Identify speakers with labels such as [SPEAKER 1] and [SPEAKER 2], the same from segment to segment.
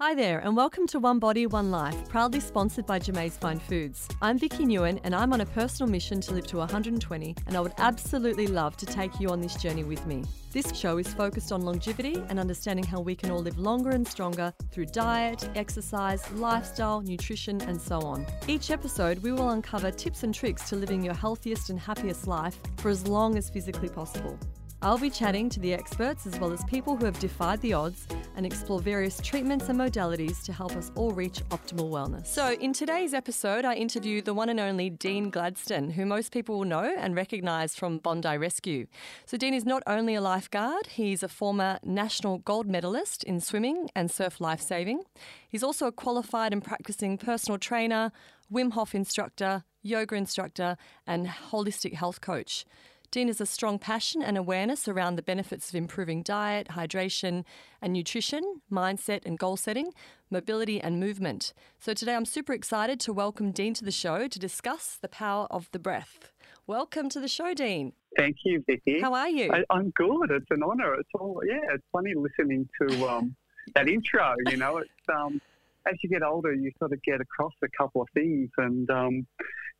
[SPEAKER 1] Hi there, and welcome to One Body, One Life, proudly sponsored by Jamaise Fine Foods. I'm Vicky Newen, and I'm on a personal mission to live to 120, and I would absolutely love to take you on this journey with me. This show is focused on longevity and understanding how we can all live longer and stronger through diet, exercise, lifestyle, nutrition, and so on. Each episode, we will uncover tips and tricks to living your healthiest and happiest life for as long as physically possible. I'll be chatting to the experts as well as people who have defied the odds and explore various treatments and modalities to help us all reach optimal wellness. So, in today's episode, I interview the one and only Dean Gladstone, who most people will know and recognise from Bondi Rescue. So, Dean is not only a lifeguard, he's a former national gold medalist in swimming and surf lifesaving. He's also a qualified and practicing personal trainer, Wim Hof instructor, yoga instructor, and holistic health coach. Dean has a strong passion and awareness around the benefits of improving diet, hydration, and nutrition, mindset and goal setting, mobility and movement. So today I'm super excited to welcome Dean to the show to discuss the power of the breath. Welcome to the show, Dean.
[SPEAKER 2] Thank you, Vicky.
[SPEAKER 1] How are you?
[SPEAKER 2] I, am good. It's an honour. It's all yeah. It's funny listening to um, that intro. You know, it's um, as you get older, you sort of get across a couple of things, and um,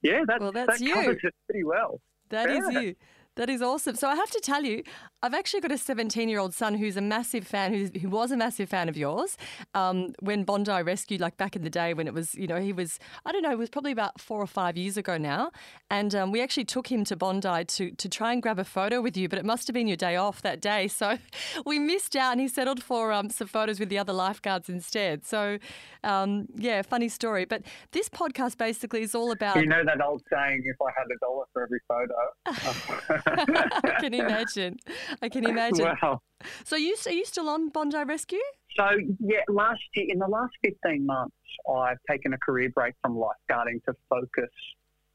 [SPEAKER 2] yeah, that,
[SPEAKER 1] well, that's
[SPEAKER 2] that
[SPEAKER 1] you.
[SPEAKER 2] covers it pretty well.
[SPEAKER 1] That is you. That is awesome. So I have to tell you, I've actually got a 17 year old son who's a massive fan, who's, who was a massive fan of yours um, when Bondi Rescued, like back in the day when it was, you know, he was, I don't know, it was probably about four or five years ago now. And um, we actually took him to Bondi to, to try and grab a photo with you, but it must have been your day off that day. So we missed out and he settled for um, some photos with the other lifeguards instead. So, um, yeah, funny story. But this podcast basically is all about.
[SPEAKER 2] You know that old saying, if I had a dollar for every photo.
[SPEAKER 1] I can imagine. I can imagine.
[SPEAKER 2] Wow.
[SPEAKER 1] So you are you still on Bondi Rescue?
[SPEAKER 2] So yeah, last year in the last fifteen months, I've taken a career break from lifeguarding to focus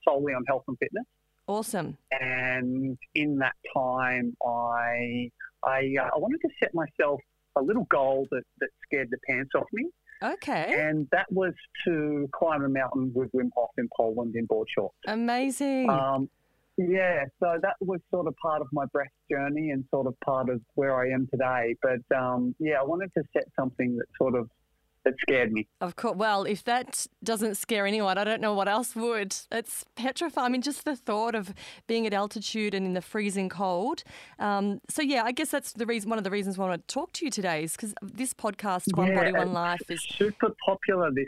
[SPEAKER 2] solely on health and fitness.
[SPEAKER 1] Awesome.
[SPEAKER 2] And in that time, I I, uh, I wanted to set myself a little goal that, that scared the pants off me.
[SPEAKER 1] Okay.
[SPEAKER 2] And that was to climb a mountain with Wim Hof in Poland in board shorts.
[SPEAKER 1] Amazing.
[SPEAKER 2] Um, yeah, so that was sort of part of my breath journey and sort of part of where I am today. But um, yeah, I wanted to set something that sort of that scared me.
[SPEAKER 1] Of course. Well, if that doesn't scare anyone, I don't know what else would. It's petrifying. I mean, just the thought of being at altitude and in the freezing cold. Um, so yeah, I guess that's the reason. One of the reasons why I want to talk to you today is because this podcast, One
[SPEAKER 2] yeah,
[SPEAKER 1] Body, One Life, is
[SPEAKER 2] super popular this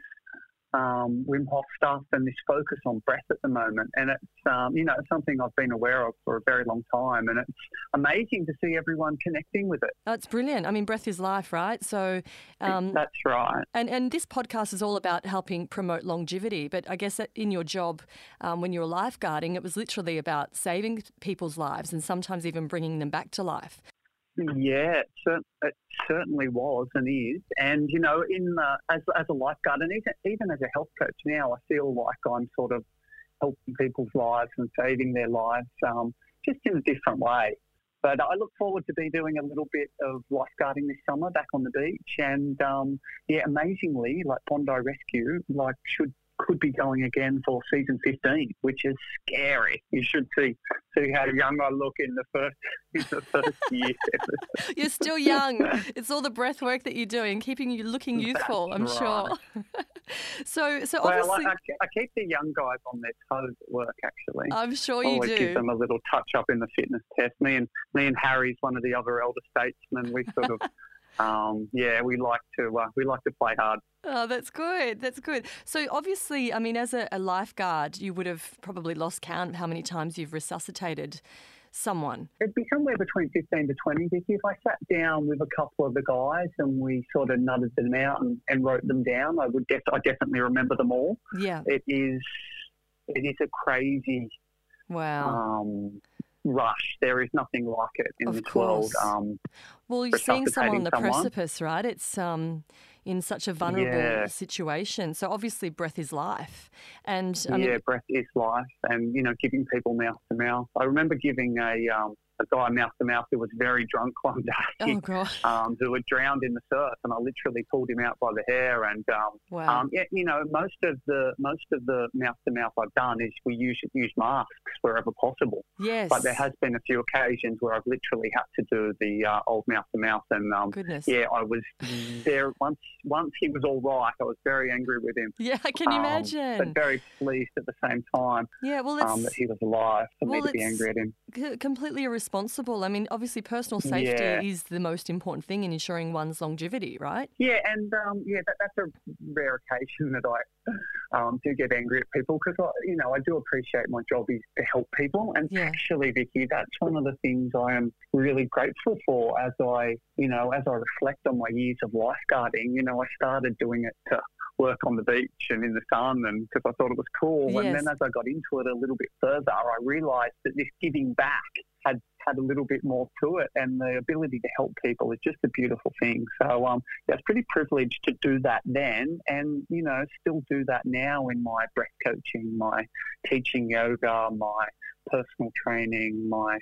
[SPEAKER 2] um, Wim Hof stuff and this focus on breath at the moment. And it's, um, you know, it's something I've been aware of for a very long time. And it's amazing to see everyone connecting with it.
[SPEAKER 1] That's brilliant. I mean, breath is life, right? So um,
[SPEAKER 2] that's right.
[SPEAKER 1] And, and this podcast is all about helping promote longevity. But I guess in your job, um, when you were lifeguarding, it was literally about saving people's lives and sometimes even bringing them back to life.
[SPEAKER 2] Yeah, it, it, certainly was and is. And, you know, in uh, as, as a lifeguard and even, even as a health coach now, I feel like I'm sort of helping people's lives and saving their lives um, just in a different way. But I look forward to be doing a little bit of lifeguarding this summer back on the beach. And um, yeah, amazingly, like Bondi Rescue, like should could be going again for season 15, which is scary. You should see see how young I look in the first in the first year.
[SPEAKER 1] you're still young. It's all the breath work that you're doing, keeping you looking youthful.
[SPEAKER 2] That's
[SPEAKER 1] I'm
[SPEAKER 2] right.
[SPEAKER 1] sure. so, so
[SPEAKER 2] well,
[SPEAKER 1] obviously,
[SPEAKER 2] I, I, keep the young guys on their toes at work. Actually,
[SPEAKER 1] I'm sure you
[SPEAKER 2] Always
[SPEAKER 1] do.
[SPEAKER 2] give them a little touch up in the fitness test. Me and me and Harry's one of the other elder statesmen. We sort of. Um, yeah, we like to uh, we like to play hard.
[SPEAKER 1] Oh, that's good. That's good. So obviously, I mean, as a, a lifeguard, you would have probably lost count how many times you've resuscitated someone.
[SPEAKER 2] It'd be somewhere between fifteen to twenty. Vicky, if I sat down with a couple of the guys and we sort of nutted them out and, and wrote them down, I would def- I definitely remember them all.
[SPEAKER 1] Yeah,
[SPEAKER 2] it is it is a crazy
[SPEAKER 1] wow.
[SPEAKER 2] Um, rush. There is nothing like it in
[SPEAKER 1] of
[SPEAKER 2] this
[SPEAKER 1] course.
[SPEAKER 2] world. Um,
[SPEAKER 1] well, you're seeing someone on the
[SPEAKER 2] someone.
[SPEAKER 1] precipice, right? It's um, in such a vulnerable
[SPEAKER 2] Yeah.
[SPEAKER 1] situation. So obviously, breath is life. And I
[SPEAKER 2] yeah,
[SPEAKER 1] mean,
[SPEAKER 2] breath is life, and you know, giving people mouth to mouth. I remember giving a um, a guy mouth to mouth who was very drunk one day.
[SPEAKER 1] Oh.
[SPEAKER 2] Um, who had drowned in the surf, and I literally pulled him out by the hair. And um,
[SPEAKER 1] Wow.
[SPEAKER 2] um, yeah, you know, most of the most of the mouth to mouth I've done is we use use masks wherever possible.
[SPEAKER 1] yes.
[SPEAKER 2] But there has been a few occasions where I've literally had to do the uh, old mouth to mouth, and um,
[SPEAKER 1] Goodness.
[SPEAKER 2] yeah, I was there once. Once he was all right, I was very angry with him.
[SPEAKER 1] Yeah, I can
[SPEAKER 2] um,
[SPEAKER 1] imagine.
[SPEAKER 2] but very pleased at the same time
[SPEAKER 1] yeah, well,
[SPEAKER 2] um, that he was alive for
[SPEAKER 1] well,
[SPEAKER 2] me to be angry at him.
[SPEAKER 1] c- completely irresponsible. I mean, obviously, personal safety
[SPEAKER 2] Yeah.
[SPEAKER 1] is the most important thing in ensuring one's longevity, right?
[SPEAKER 2] Yeah, and um, yeah, that, that's a rare occasion that I um, do get angry at people because I, you know, I do appreciate my job is to help people, and
[SPEAKER 1] Yeah.
[SPEAKER 2] actually, Vicky, that's one of the things I am really grateful for as I, you know, as I reflect on my years of lifeguarding. You know, I started doing it to work on the beach and in the sun, and because I thought it was cool, and then as I got into it a little bit further, I realised that this giving back had had a little bit more to it, and the ability to help people is just a beautiful thing. So, um, yeah, it's pretty privileged to do that then, and you know, still do that now in my breath coaching, my teaching yoga, my personal training, my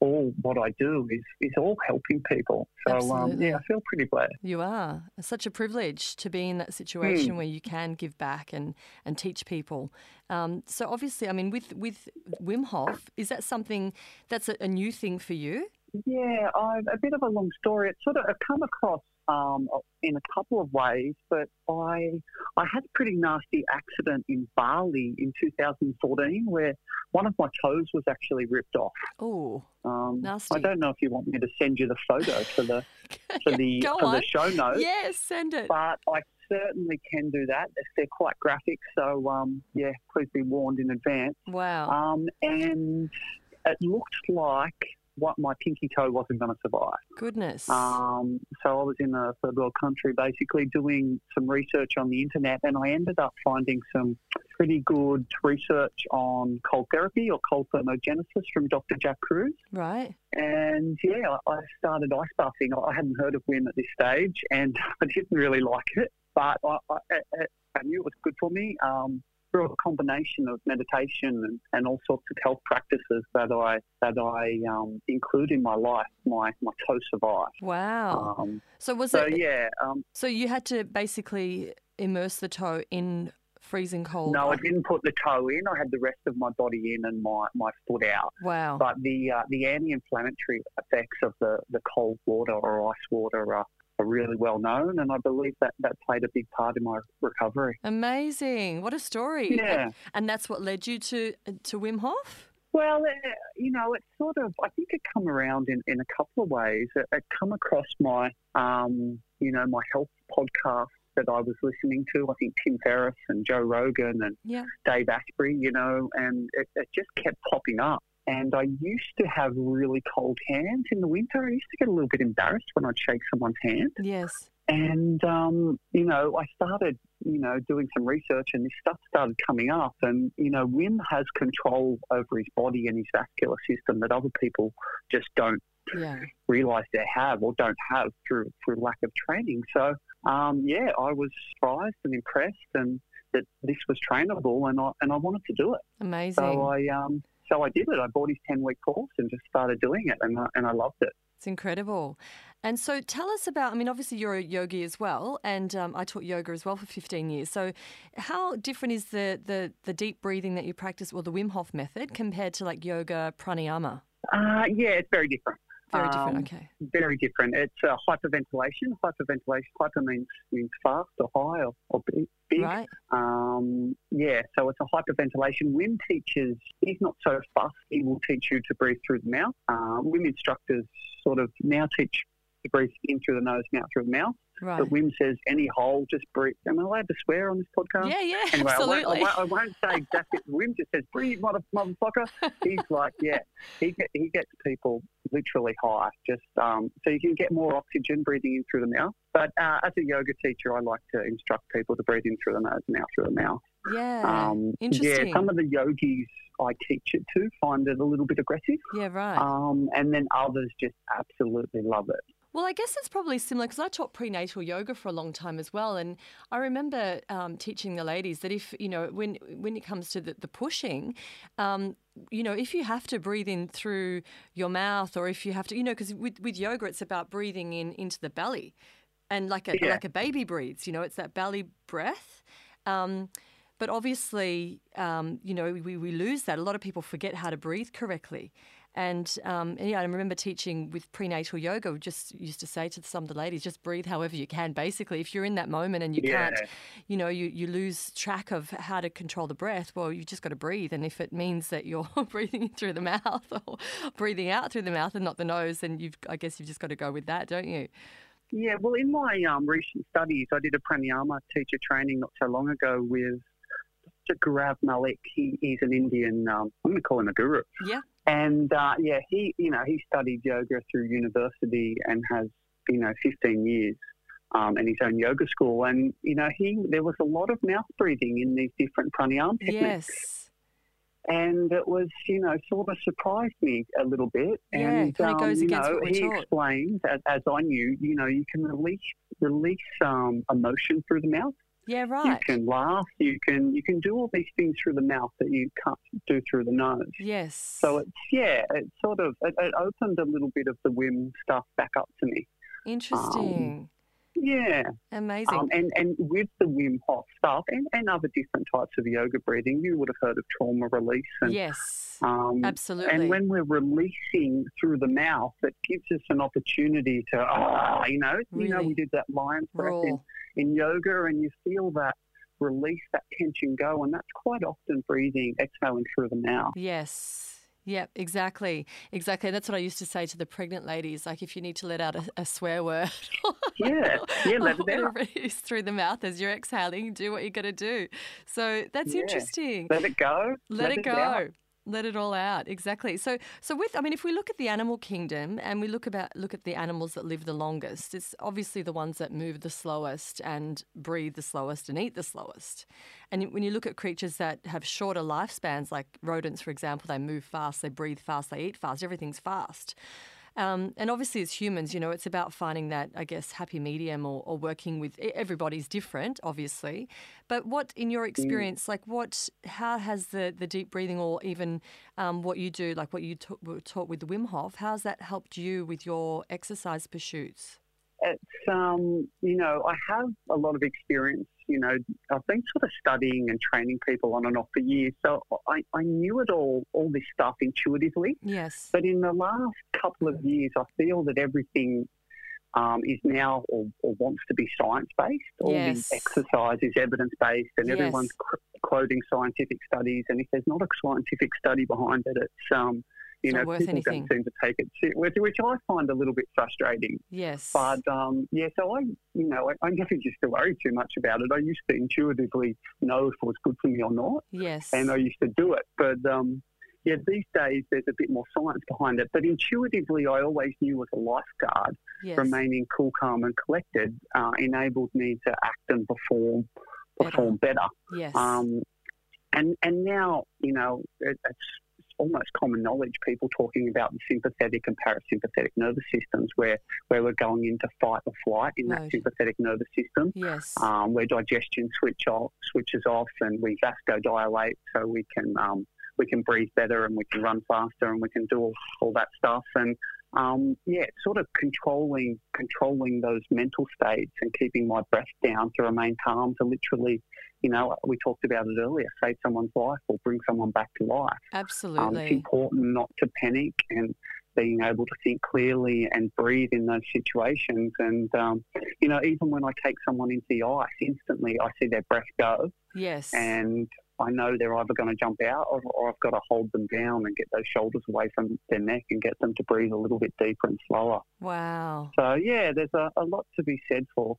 [SPEAKER 2] all what I do is is all helping people. So, um, yeah, I feel pretty blessed.
[SPEAKER 1] You are. It's such a privilege to be in that situation
[SPEAKER 2] Hmm.
[SPEAKER 1] where you can give back and, and teach people. Um, so obviously, I mean, with with Wim Hof, is that something that's a, a new thing for you?
[SPEAKER 2] Yeah, I've a bit of a long story. It's sort of I've come across um, in a couple of ways, but I I had a pretty nasty accident in Bali in 2014 where one of my toes was actually ripped off.
[SPEAKER 1] Oh,
[SPEAKER 2] Um,
[SPEAKER 1] Nasty.
[SPEAKER 2] I don't know if you want me to send you the photo for the for the
[SPEAKER 1] go
[SPEAKER 2] for
[SPEAKER 1] on.
[SPEAKER 2] the show notes,
[SPEAKER 1] yes, send it.
[SPEAKER 2] but I certainly can do that. They're quite graphic, so um, yeah, please be warned in advance.
[SPEAKER 1] Wow.
[SPEAKER 2] Um, and it looked like what my pinky toe wasn't going to survive.
[SPEAKER 1] Goodness.
[SPEAKER 2] Um, so I was in a third world country basically doing some research on the internet and I ended up finding some pretty good research on cold therapy or cold thermogenesis from Dr. Jack Kruse.
[SPEAKER 1] right.
[SPEAKER 2] And yeah, I started ice bathing. I hadn't heard of Wim at this stage and I didn't really like it, but I, I, I I knew it was good for me. Um, through a combination of meditation and, and all sorts of health practices that I that I um, include in my life, my, my toe survived.
[SPEAKER 1] Wow.
[SPEAKER 2] Um,
[SPEAKER 1] so was
[SPEAKER 2] so
[SPEAKER 1] it?
[SPEAKER 2] yeah, um,
[SPEAKER 1] So you had to basically immerse the toe in freezing cold.
[SPEAKER 2] no, I didn't put the toe in. I had the rest of my body in and my, my foot out.
[SPEAKER 1] Wow.
[SPEAKER 2] But the uh, the anti-inflammatory effects of the, the cold water or ice water are, are really well known, and I believe that that played a big part in my recovery.
[SPEAKER 1] Amazing. What a story.
[SPEAKER 2] Yeah.
[SPEAKER 1] And that's what led you to to Wim Hof?
[SPEAKER 2] Well, uh, you know, it's sort of, I think it come around in, in a couple of ways. It, it come across my, um, you know, my health podcast that I was listening to. I think Tim Ferriss and Joe Rogan and
[SPEAKER 1] Yeah.
[SPEAKER 2] Dave Asprey, you know, and it, it just kept popping up. And I used to have really cold hands in the winter. I used to get a little bit embarrassed when I'd shake someone's hand.
[SPEAKER 1] Yes.
[SPEAKER 2] And, um, you know, I started, you know, doing some research and this stuff started coming up. And, you know, Wim has control over his body and his vascular system that other people just don't
[SPEAKER 1] Yeah.
[SPEAKER 2] realise they have or don't have through, through lack of training. So, um, yeah, I was surprised and impressed and that this was trainable and I, and I wanted to do it.
[SPEAKER 1] Amazing.
[SPEAKER 2] So I, um, so I did it. I bought his 10 week course and just started doing it and I, and I loved it.
[SPEAKER 1] It's incredible. And so tell us about, I mean, obviously you're a yogi as well, and um, I taught yoga as well for 15 years. So how different is the, the, the deep breathing that you practice, or the Wim Hof method, compared to like yoga pranayama?
[SPEAKER 2] Uh, yeah, it's very different.
[SPEAKER 1] Very different,
[SPEAKER 2] Um,
[SPEAKER 1] okay.
[SPEAKER 2] very different. It's uh, hyperventilation. Hyperventilation. Hyper means means fast or high or, or big.
[SPEAKER 1] Right.
[SPEAKER 2] Um, yeah, so it's a hyperventilation. Wim teaches, he's not so fast. He will teach you to breathe through the mouth. Um, Wim instructors sort of now teach to breathe in through the nose, and out through the mouth.
[SPEAKER 1] Right.
[SPEAKER 2] But Wim says any hole, just breathe. Am I allowed to swear on this podcast?
[SPEAKER 1] Yeah, yeah,
[SPEAKER 2] Anyway, I won't,
[SPEAKER 1] absolutely.
[SPEAKER 2] I, won't, I won't say exactly. Wim just says, breathe, mother, motherfucker. He's like, yeah, he, get, he gets people literally high. Just um, So you can get more oxygen breathing in through the mouth. But uh, as a yoga teacher, I like to instruct people to breathe in through the nose and out through the mouth.
[SPEAKER 1] Yeah.
[SPEAKER 2] Um,
[SPEAKER 1] Interesting.
[SPEAKER 2] Yeah, some of the yogis I teach it to find it a little bit aggressive.
[SPEAKER 1] yeah, right.
[SPEAKER 2] Um, and then others just absolutely love it.
[SPEAKER 1] Well, I guess it's probably similar because I taught prenatal yoga for a long time as well, and I remember um, teaching the ladies that if you know when when it comes to the, the pushing, um, you know, if you have to breathe in through your mouth, or if you have to, you know, because with with yoga it's about breathing in into the belly, and like a
[SPEAKER 2] Yeah.
[SPEAKER 1] like a baby breathes, you know, it's that belly breath. Um, but obviously, um, you know, we, we lose that. A lot of people forget how to breathe correctly. And, um, and yeah, I remember teaching with prenatal yoga. We just used to say to some of the ladies, just breathe however you can. Basically, if you're in that moment and you
[SPEAKER 2] Yeah.
[SPEAKER 1] can't, you know, you, you lose track of how to control the breath. Well, you just got to breathe. And if it means that you're breathing through the mouth or breathing out through the mouth and not the nose, then you've, I guess you've just got to go with that, don't you?
[SPEAKER 2] Yeah, well, in my um, recent studies, I did a pranayama teacher training not so long ago with Dr. Gaurav Malik. He, he's an Indian, um, I'm going to call him a guru.
[SPEAKER 1] Yeah.
[SPEAKER 2] And uh, yeah, he, you know, he studied yoga through university and has, you know, 15 years um, and his own yoga school. And, you know, he, there was a lot of mouth breathing in these different pranayama techniques.
[SPEAKER 1] Yes.
[SPEAKER 2] and it was, you know, sort of surprised me a little bit.
[SPEAKER 1] Yeah,
[SPEAKER 2] and
[SPEAKER 1] it kinda
[SPEAKER 2] um,
[SPEAKER 1] goes
[SPEAKER 2] you
[SPEAKER 1] against
[SPEAKER 2] know,
[SPEAKER 1] what we're
[SPEAKER 2] he
[SPEAKER 1] taught.
[SPEAKER 2] explained, as, as I knew, you know, you can release release um, emotion through the mouth.
[SPEAKER 1] Yeah, right.
[SPEAKER 2] You can laugh. You can you can do all these things through the mouth that you can't do through the nose.
[SPEAKER 1] Yes.
[SPEAKER 2] So it's yeah, it sort of it, it opened a little bit of the Wim stuff back up to me.
[SPEAKER 1] Interesting.
[SPEAKER 2] Yeah,
[SPEAKER 1] Amazing.
[SPEAKER 2] um, and and with the Wim Hof stuff and, and other different types of yoga breathing, you would have heard of trauma release and
[SPEAKER 1] yes.
[SPEAKER 2] um,
[SPEAKER 1] Absolutely.
[SPEAKER 2] And when we're releasing through the mouth, it gives us an opportunity to, ah, you know, you know, we did that lion's breath. In, yoga, and you feel that release, that tension go, and that's quite often breathing, exhaling through the mouth.
[SPEAKER 1] Yes. Yep, exactly. Exactly. That's what I used to say to the pregnant ladies. Like, if you need to let out a, a swear word,
[SPEAKER 2] Yeah, yeah, let it out.
[SPEAKER 1] it through the mouth as you're exhaling, do what you got to do. So that's
[SPEAKER 2] Yeah.
[SPEAKER 1] interesting.
[SPEAKER 2] Let it go.
[SPEAKER 1] Let, it go.
[SPEAKER 2] out.
[SPEAKER 1] Let it all out. Exactly. So, so with, I mean, if we look at the animal kingdom and we look about look at the animals that live the longest, it's obviously the ones that move the slowest and breathe the slowest and eat the slowest. And when you look at creatures that have shorter lifespans, like rodents, for example, they move fast, they breathe fast, they eat fast, everything's fast. Um, and obviously, as humans, you know, it's about finding that, I guess, happy medium or, or working with everybody's different, obviously. But what, in your experience, like what, how has the, the deep breathing or even um, what you do, like what you were taught with the Wim Hof, how's that helped you with your exercise pursuits?
[SPEAKER 2] It's, um, you know, I have a lot of experience. You know, I've been sort of studying and training people on and off for years, so I, I knew it all, all this stuff intuitively.
[SPEAKER 1] Yes.
[SPEAKER 2] But in the last couple of years, I feel that everything um, is now or, or wants to be science based. All
[SPEAKER 1] Yes.
[SPEAKER 2] the exercise is evidence based, and
[SPEAKER 1] Yes.
[SPEAKER 2] everyone's qu- quoting scientific studies. And if there's not a scientific study behind it, it's um, you know
[SPEAKER 1] worth
[SPEAKER 2] people
[SPEAKER 1] anything.
[SPEAKER 2] don't seem to take it, which, which I find a little bit frustrating.
[SPEAKER 1] Yes.
[SPEAKER 2] But um, yeah, so I, you know, I, I never used to worry too much about it. I used to intuitively know if it was good for me or not
[SPEAKER 1] yes.
[SPEAKER 2] and I used to do it. But um, yeah, these days there's a bit more science behind it. But intuitively, I always knew as a lifeguard,
[SPEAKER 1] yes.
[SPEAKER 2] remaining cool, calm, and collected uh, enabled me to act and perform
[SPEAKER 1] Better.
[SPEAKER 2] perform better.
[SPEAKER 1] Yes.
[SPEAKER 2] Um, and and now you know it, it's almost common knowledge. People talking about the sympathetic and parasympathetic nervous systems, where where we're going into fight or flight in that
[SPEAKER 1] Right.
[SPEAKER 2] sympathetic nervous system
[SPEAKER 1] yes.
[SPEAKER 2] um, where digestion switch off, switches off, and we vasodilate, so we can um, we can breathe better and we can run faster and we can do all, all that stuff. And um, yeah, sort of controlling controlling those mental states and keeping my breath down to remain calm to literally, you know, we talked about it earlier, save someone's life or bring someone back to life. Um, it's important not to panic and being able to think clearly and breathe in those situations. And, um, you know, even when I take someone into the ice, instantly I see their breath go
[SPEAKER 1] yes.
[SPEAKER 2] and I know they're either going to jump out or, or I've got to hold them down and get those shoulders away from their neck and get them to breathe a little bit deeper and slower.
[SPEAKER 1] wow.
[SPEAKER 2] So, yeah, there's a, a lot to be said for,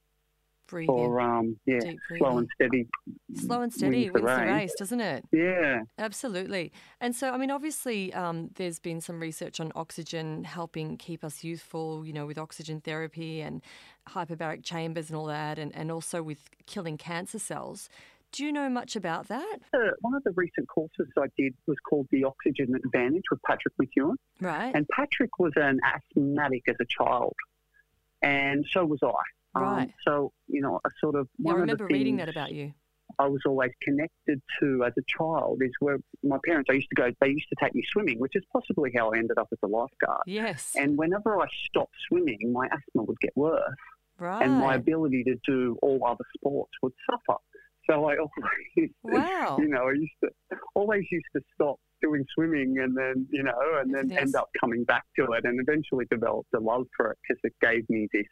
[SPEAKER 1] Breathing.
[SPEAKER 2] for um, yeah,
[SPEAKER 1] Deep
[SPEAKER 2] slow and steady.
[SPEAKER 1] Slow and steady
[SPEAKER 2] wins
[SPEAKER 1] wins
[SPEAKER 2] the
[SPEAKER 1] the
[SPEAKER 2] race.
[SPEAKER 1] race, doesn't it?
[SPEAKER 2] Yeah.
[SPEAKER 1] Absolutely. And so, I mean, obviously, um, there's been some research on oxygen helping keep us youthful, you know, with oxygen therapy and hyperbaric chambers and all that, and, and also with killing cancer cells. Do you know much about that?
[SPEAKER 2] Uh, one of the recent courses I did was called the Oxygen Advantage with Patrick McKeown.
[SPEAKER 1] Right.
[SPEAKER 2] And Patrick was an asthmatic as a child. and so was I. Um,
[SPEAKER 1] Right.
[SPEAKER 2] so you know, I sort of
[SPEAKER 1] Yeah, I remember
[SPEAKER 2] of
[SPEAKER 1] reading that about you.
[SPEAKER 2] I was always connected to as a child is where my parents. I used to go. They used to take me swimming, which is possibly how I ended up as a lifeguard.
[SPEAKER 1] Yes.
[SPEAKER 2] And whenever I stopped swimming, my asthma would get worse,
[SPEAKER 1] right.
[SPEAKER 2] and my ability to do all other sports would suffer. So I always,
[SPEAKER 1] wow.
[SPEAKER 2] you know, I used to always used to stop doing swimming and then, you know, and then
[SPEAKER 1] Yes.
[SPEAKER 2] end up coming back to it and eventually developed a love for it because it gave me this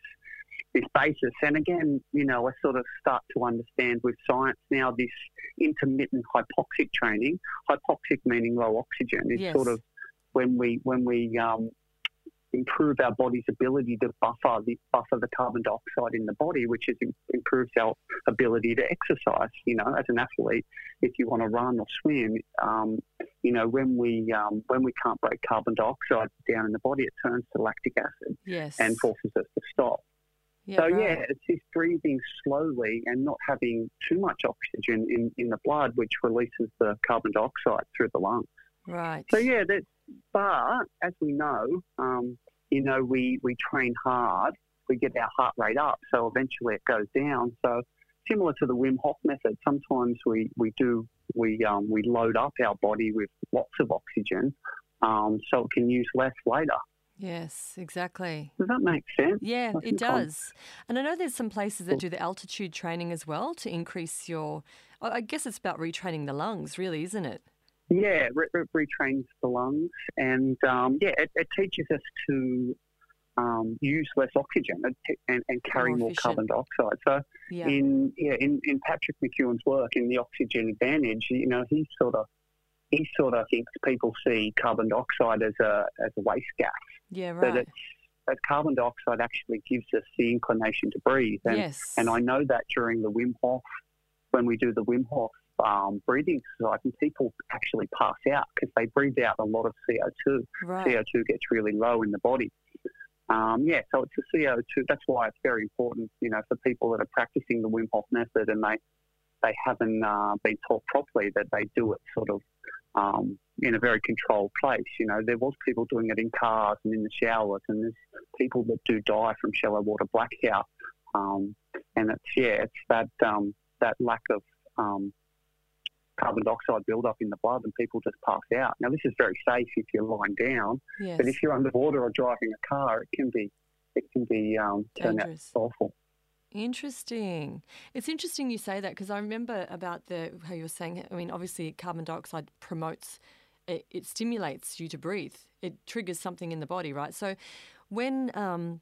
[SPEAKER 2] this basis. And again, you know, I sort of start to understand with science now this intermittent hypoxic training. Hypoxic meaning low oxygen is
[SPEAKER 1] Yes.
[SPEAKER 2] sort of when we when we um, improve our body's ability to buffer the buffer the carbon dioxide in the body, which is improves our ability to exercise. You know, as an athlete, if you want to run or swim, um, you know, when we um, when we can't break carbon dioxide down in the body, it turns to lactic acid
[SPEAKER 1] yes.
[SPEAKER 2] and forces us to stop.
[SPEAKER 1] Yeah,
[SPEAKER 2] so
[SPEAKER 1] right.
[SPEAKER 2] yeah, it's just breathing slowly and not having too much oxygen in, in the blood, which releases the carbon dioxide through the lungs.
[SPEAKER 1] Right.
[SPEAKER 2] So yeah, that's but as we know, um, you know, we, we train hard, we get our heart rate up, so eventually it goes down. So similar to the Wim Hof method, sometimes we, we do we um, we load up our body with lots of oxygen, um, so it can use less later.
[SPEAKER 1] Yes, exactly.
[SPEAKER 2] Does that make sense?
[SPEAKER 1] Yeah,
[SPEAKER 2] I
[SPEAKER 1] it
[SPEAKER 2] I'm-
[SPEAKER 1] does. And I know there's some places that do the altitude training as well to increase your. I I guess it's about retraining the lungs, really, isn't it?
[SPEAKER 2] Yeah, re- re- retrains the lungs, and um, yeah, it, it teaches us to um, use less oxygen and, and, and carry
[SPEAKER 1] More
[SPEAKER 2] more, carbon dioxide. So
[SPEAKER 1] Yeah.
[SPEAKER 2] in yeah in, in Patrick McKeown's work in the Oxygen Advantage, you know, he sort of he sort of thinks people see carbon dioxide as a as a waste gas,
[SPEAKER 1] yeah, right.
[SPEAKER 2] it's that carbon dioxide actually gives us the inclination to breathe. And
[SPEAKER 1] yes.
[SPEAKER 2] and I know that during the Wim Hof, when we do the Wim Hof um, breathing exercise, and people actually pass out because they breathe out a lot of CO2.
[SPEAKER 1] right.
[SPEAKER 2] CO2 gets really low in the body. Um, yeah, so it's a CO2. That's why it's very important, you know, for people that are practicing the Wim Hof method and they they haven't uh, been taught properly that they do it sort of um, in a very controlled place. You know, there was people doing it in cars and in the showers, and there's people that do die from shallow water blackout. Um, and it's yeah, it's that um, that lack of um, carbon dioxide buildup in the blood, and people just pass out. Now, this is very safe if you're lying down,
[SPEAKER 1] yes.
[SPEAKER 2] but if you're underwater or driving a car, it can be it can be um, turn out
[SPEAKER 1] Dangerous.
[SPEAKER 2] awful.
[SPEAKER 1] Interesting. It's interesting you say that because I remember about the how you were saying. I mean, obviously, carbon dioxide promotes, it, it stimulates you to breathe. It triggers something in the body, right? So, when um,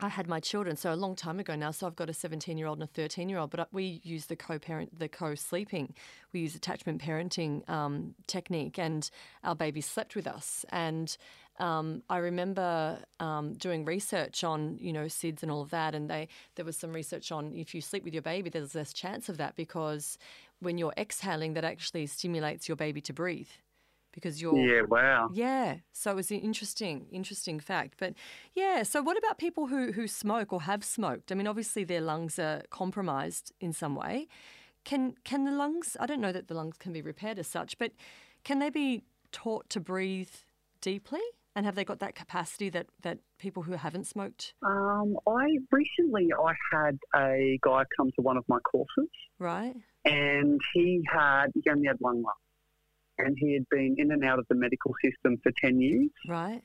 [SPEAKER 1] I had my children, so a long time ago now. So I've got a 17 year old and a 13 year old, but we use the co-parent, the co-sleeping. We use attachment parenting um, technique, and our baby slept with us. And um, I remember um, doing research on, you know, SIDS and all of that, and they there was some research on if you sleep with your baby, there's less chance of that because when you're exhaling, that actually stimulates your baby to breathe because you're
[SPEAKER 2] Yeah, wow.
[SPEAKER 1] yeah, so it was an interesting, interesting fact. But yeah, so what about people who who smoke or have smoked? I mean, obviously their lungs are compromised in some way. Can can the lungs? I don't know that the lungs can be repaired as such, but can they be taught to breathe deeply? And have they got that capacity that that people who haven't smoked,
[SPEAKER 2] Um, I recently I had a guy come to one of my courses,
[SPEAKER 1] right?
[SPEAKER 2] and he had he only had one lung, and he had been in and out of the medical system for ten years,
[SPEAKER 1] Right?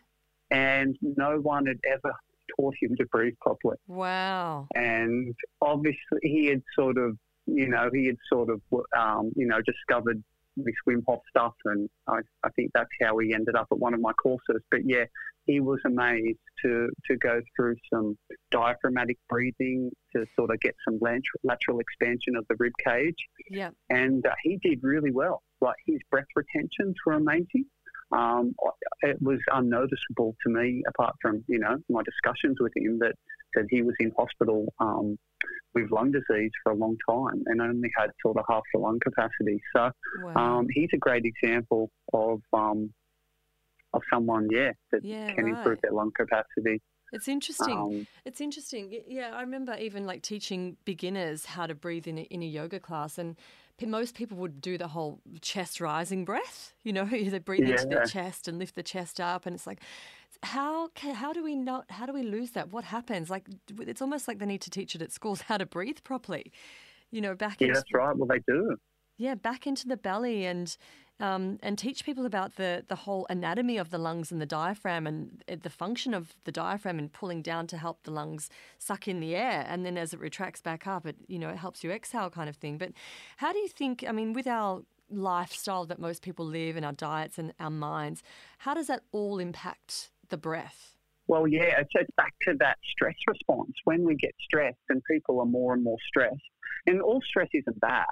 [SPEAKER 2] and no one had ever taught him to breathe properly.
[SPEAKER 1] Wow.
[SPEAKER 2] and obviously he had sort of, you know, he had sort of, um, you know, discovered this Wim Hof stuff, and I, I think that's how he ended up at one of my courses. But yeah, he was amazed to to go through some diaphragmatic breathing to sort of get some lateral expansion of the rib cage,
[SPEAKER 1] Yeah.
[SPEAKER 2] and uh, he did really well. Like his breath retentions were amazing. Um, it was unnoticeable to me, apart from you know my discussions with him, that that he was in hospital um, with lung disease for a long time and only had sort of half the lung capacity. So
[SPEAKER 1] Wow.
[SPEAKER 2] um, he's a great example of um, of someone, yeah, that
[SPEAKER 1] Yeah,
[SPEAKER 2] can improve their lung capacity.
[SPEAKER 1] It's interesting. Um, it's interesting. Yeah, I remember even like teaching beginners how to breathe in a, in a yoga class, and most people would do the whole chest rising breath. You know, they breathe yeah. into their chest and lift the chest up, and it's like, how can, how do we not? How do we lose that? What happens? Like, it's almost like they need to teach it at schools how to breathe properly. You know, back.
[SPEAKER 2] Yeah, that's right. Well, they do.
[SPEAKER 1] Yeah, back into the belly and um, and teach people about the the whole anatomy of the lungs and the diaphragm and the function of the diaphragm and pulling down to help the lungs suck in the air. And then as it retracts back up it you know it helps you exhale kind of thing. But how do you think i mean with our lifestyle that most people live and our diets and our minds how does that all impact the breath?
[SPEAKER 2] Well yeah it's, it's back to that stress response. When we get stressed and people are more and more stressed and all stress isn't bad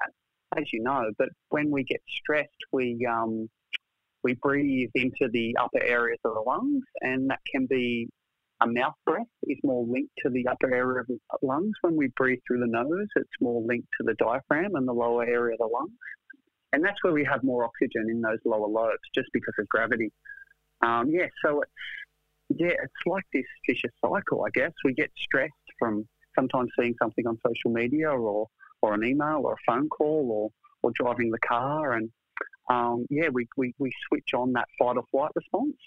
[SPEAKER 2] as you know. But when we get stressed, we um, we breathe into the upper areas of the lungs, and that can be a mouth breath is more linked to the upper area of the lungs. When we breathe through the nose, it's more linked to the diaphragm and the lower area of the lungs. And that's where we have more oxygen in those lower lobes just because of gravity. Um, yeah, so it's, yeah, it's like this vicious cycle, I guess. We get stressed from sometimes seeing something on social media or or an email or a phone call or, or driving the car. And um, yeah, we, we, we switch on that fight or flight response.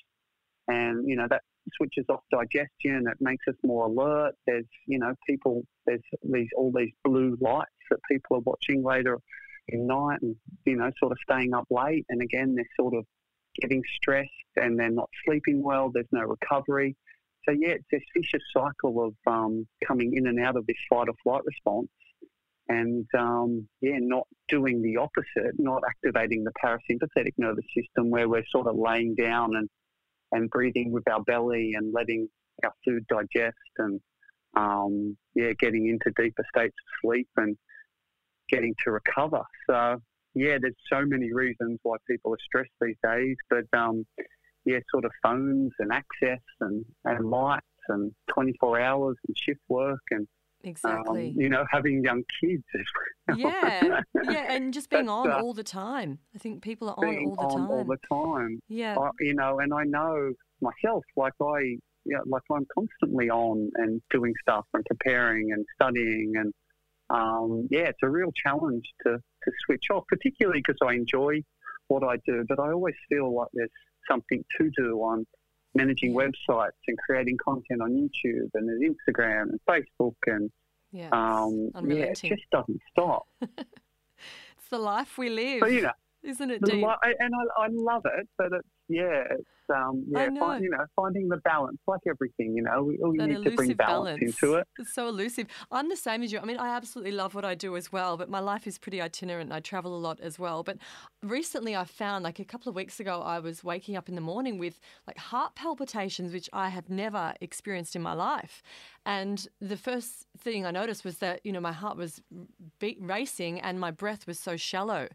[SPEAKER 2] And, you know, that switches off digestion. It makes us more alert. There's, you know, people, there's these, all these blue lights that people are watching later in night and, you know, sort of staying up late. And again, they're sort of getting stressed and they're not sleeping well. There's no recovery. So yeah, it's this vicious cycle of um, coming in and out of this fight or flight response and um, yeah, not doing the opposite, not activating the parasympathetic nervous system where we're sort of laying down and, and breathing with our belly and letting our food digest and um, yeah, getting into deeper states of sleep and getting to recover. So yeah, there's so many reasons why people are stressed these days, but um, yeah, sort of phones and access and, and lights and 24 hours and shift work and
[SPEAKER 1] Exactly.
[SPEAKER 2] Um, you know, having young kids.
[SPEAKER 1] yeah, yeah, and just being on uh, all the time. I think people are on all the
[SPEAKER 2] on
[SPEAKER 1] time.
[SPEAKER 2] All the time.
[SPEAKER 1] Yeah.
[SPEAKER 2] I, you know, and I know myself, like I, you know, like I'm constantly on and doing stuff and preparing and studying and um, yeah, it's a real challenge to, to switch off, particularly because I enjoy what I do, but I always feel like there's something to do on managing websites and creating content on YouTube and Instagram and Facebook and
[SPEAKER 1] yes,
[SPEAKER 2] um, yeah, it just doesn't stop.
[SPEAKER 1] it's the life we live, so, you know, isn't it?
[SPEAKER 2] Li- and I, I love it, but it's yeah, it's um, yeah, know. Find, you know, finding the balance, like everything, you know, we all need to bring balance, balance, into it.
[SPEAKER 1] It's so elusive. I'm the same as you. I mean, I absolutely love what I do as well, but my life is pretty itinerant. I travel a lot as well. But recently, I found, like a couple of weeks ago, I was waking up in the morning with like heart palpitations, which I have never experienced in my life. And the first thing I noticed was that, you know, my heart was beat, racing and my breath was so shallow.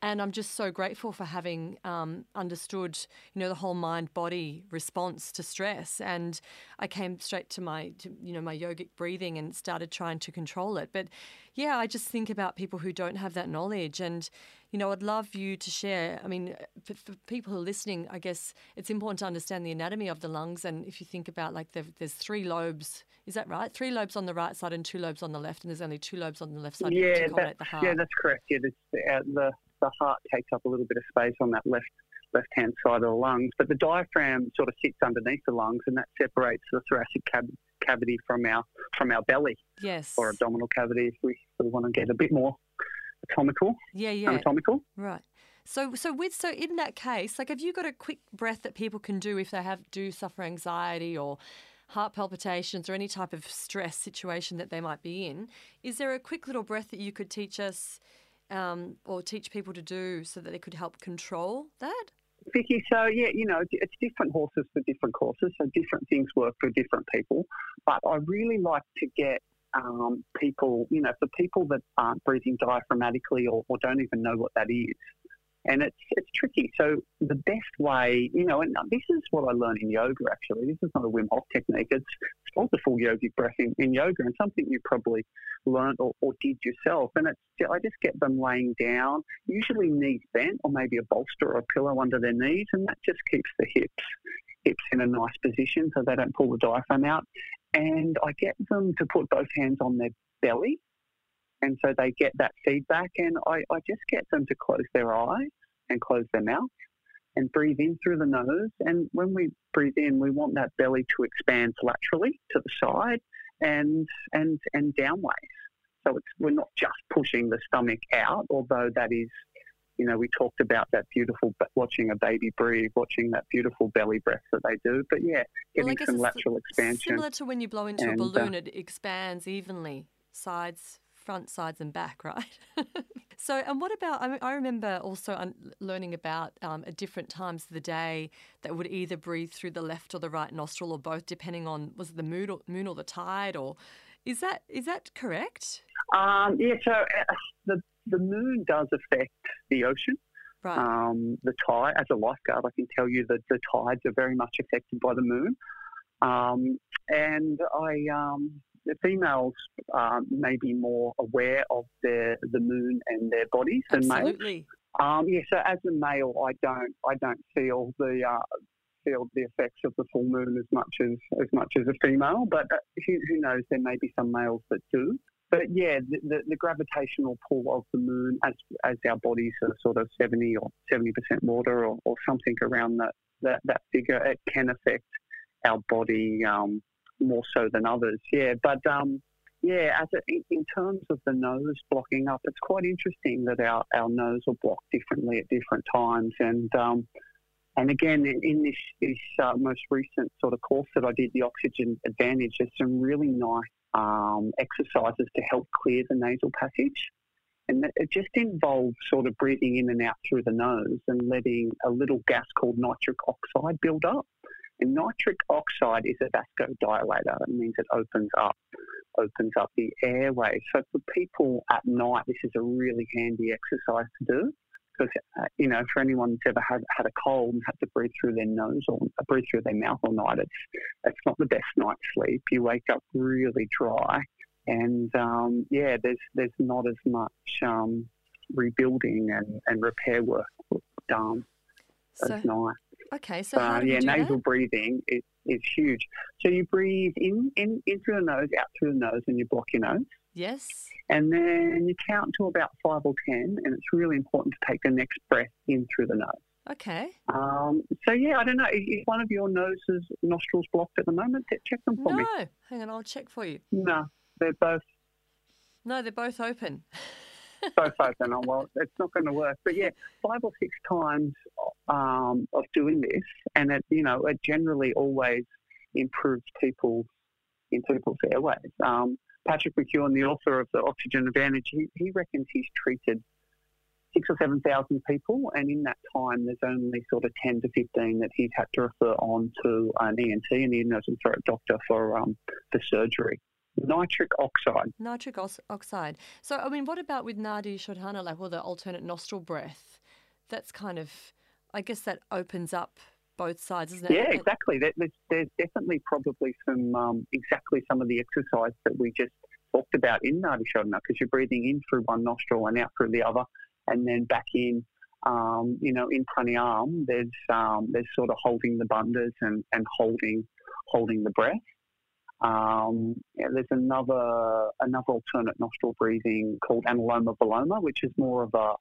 [SPEAKER 1] And I'm just so grateful for having um, understood, you know, the whole mind body response to stress. And I came straight to my, to, you know, my yogic breathing and started trying to control it. But yeah, I just think about people who don't have that knowledge. And, you know, I'd love you to share. I mean, for, for, people who are listening, I guess it's important to understand the anatomy of the lungs. And if you think about like the, there's three lobes, is that right? Three lobes on the right side and two lobes on the left, and there's only two lobes on the left side
[SPEAKER 2] yeah,
[SPEAKER 1] to accommodate the heart.
[SPEAKER 2] Yeah, that's correct. Yeah, uh, the the heart takes up a little bit of space on that left left hand side of the lungs, but the diaphragm sort of sits underneath the lungs, and that separates the thoracic cavity cavity from our from our belly.
[SPEAKER 1] Yes.
[SPEAKER 2] Or abdominal cavity if we, if we want to get a bit more anatomical.
[SPEAKER 1] Yeah, yeah.
[SPEAKER 2] Anatomical.
[SPEAKER 1] Right. So so with so in that case, like have you got a quick breath that people can do if they have do suffer anxiety or heart palpitations or any type of stress situation that they might be in? Is there a quick little breath that you could teach us um, or teach people to do so that they could help control that?
[SPEAKER 2] Vicky, so yeah, you know, it's different horses for different courses, so different things work for different people. But I really like to get um, people, you know, for people that aren't breathing diaphragmatically or, or don't even know what that is, and it's it's tricky. So the best way, you know, and this is what I learned in yoga. Actually, this is not a Wim Hof technique. It's, it's called the full yogic breath in, in yoga, and something you probably learned or, or did yourself. And it's I just get them laying down, usually knees bent, or maybe a bolster or a pillow under their knees, and that just keeps the hips hips in a nice position so they don't pull the diaphragm out. And I get them to put both hands on their belly. And so they get that feedback. And I, I just get them to close their eyes and close their mouth and breathe in through the nose. And when we breathe in, we want that belly to expand laterally to the side and and and downways. So it's we're not just pushing the stomach out, although that is, you know, we talked about that beautiful watching a baby breathe, watching that beautiful belly breath that they do. But yeah, getting well, some lateral expansion.
[SPEAKER 1] Similar to when you blow into and, a balloon, uh, it expands evenly, sides, front, sides, and back, right? so, and what about? I, mean, I remember also learning about um, at different times of the day that would either breathe through the left or the right nostril or both, depending on was it the moon or, moon or the tide, or is that is that correct?
[SPEAKER 2] Um, yeah. So uh, the the moon does affect the ocean.
[SPEAKER 1] Right.
[SPEAKER 2] Um, the tide, as a lifeguard, I can tell you that the tides are very much affected by the moon. Um, and I, um, the females may be more aware of their the moon and their bodies than
[SPEAKER 1] Absolutely.
[SPEAKER 2] males. Um, yeah, so as a male, I don't I don't feel the uh, feel the effects of the full moon as much as as much as a female, but who, who, knows? There may be some males that do. But yeah, the, the, the, gravitational pull of the moon, as as our bodies are sort of seventy or seventy percent water or, or something around that, that that figure, it can affect our body um, more so than others. Yeah, but um, yeah, as a, in terms of the nose blocking up, it's quite interesting that our, our nose will block differently at different times. And um, and again, in this, this uh, most recent sort of course that I did, the Oxygen Advantage, there's some really nice um, exercises to help clear the nasal passage. And it just involves sort of breathing in and out through the nose and letting a little gas called nitric oxide build up. And nitric oxide is a vasodilator. It means it opens up, opens up the airway. So for people at night, this is a really handy exercise to do. Because uh, you know, for anyone who's ever had had a cold and had to breathe through their nose or uh, breathe through their mouth all night, it's it's not the best night's sleep. You wake up really dry, and um, yeah, there's there's not as much um, rebuilding and, and repair work done so, at night.
[SPEAKER 1] Okay, so uh,
[SPEAKER 2] yeah, nasal
[SPEAKER 1] that?
[SPEAKER 2] breathing is, is huge. So you breathe in, in in through the nose, out through the nose, and you block your nose.
[SPEAKER 1] Yes.
[SPEAKER 2] And then you count to about five or ten, and it's really important to take the next breath in through the nose.
[SPEAKER 1] Okay.
[SPEAKER 2] Um, so yeah, I don't know. Is one of your noses nostrils blocked at the moment? Check them for
[SPEAKER 1] no.
[SPEAKER 2] me.
[SPEAKER 1] No, hang on, I'll check for you.
[SPEAKER 2] No, they're both.
[SPEAKER 1] No, they're both open.
[SPEAKER 2] so far, then, oh, well, it's not going to work. But yeah, five or six times um, of doing this, and it, you know, it generally always improves people's in people's airways. Um, Patrick McKeown, the author of the Oxygen Advantage, he, he reckons he's treated six or seven thousand people, and in that time, there's only sort of ten to fifteen that he's had to refer on to an ENT, an ear, nose, and throat doctor for um, for surgery nitric oxide.
[SPEAKER 1] Nitric oxide. So, I mean, what about with Nadi Shodhana, like, well, the alternate nostril breath? That's kind of, I guess that opens up both sides, isn't it?
[SPEAKER 2] Yeah, exactly. There's, definitely probably some, um, exactly some of the exercise that we just talked about in Nadi Shodhana because you're breathing in through one nostril and out through the other and then back in. Um, you know, in pranayama, there's um, there's sort of holding the bandhas and, and holding holding the breath. Um, yeah, there's another another alternate nostril breathing called anuloma viloma, which is more of a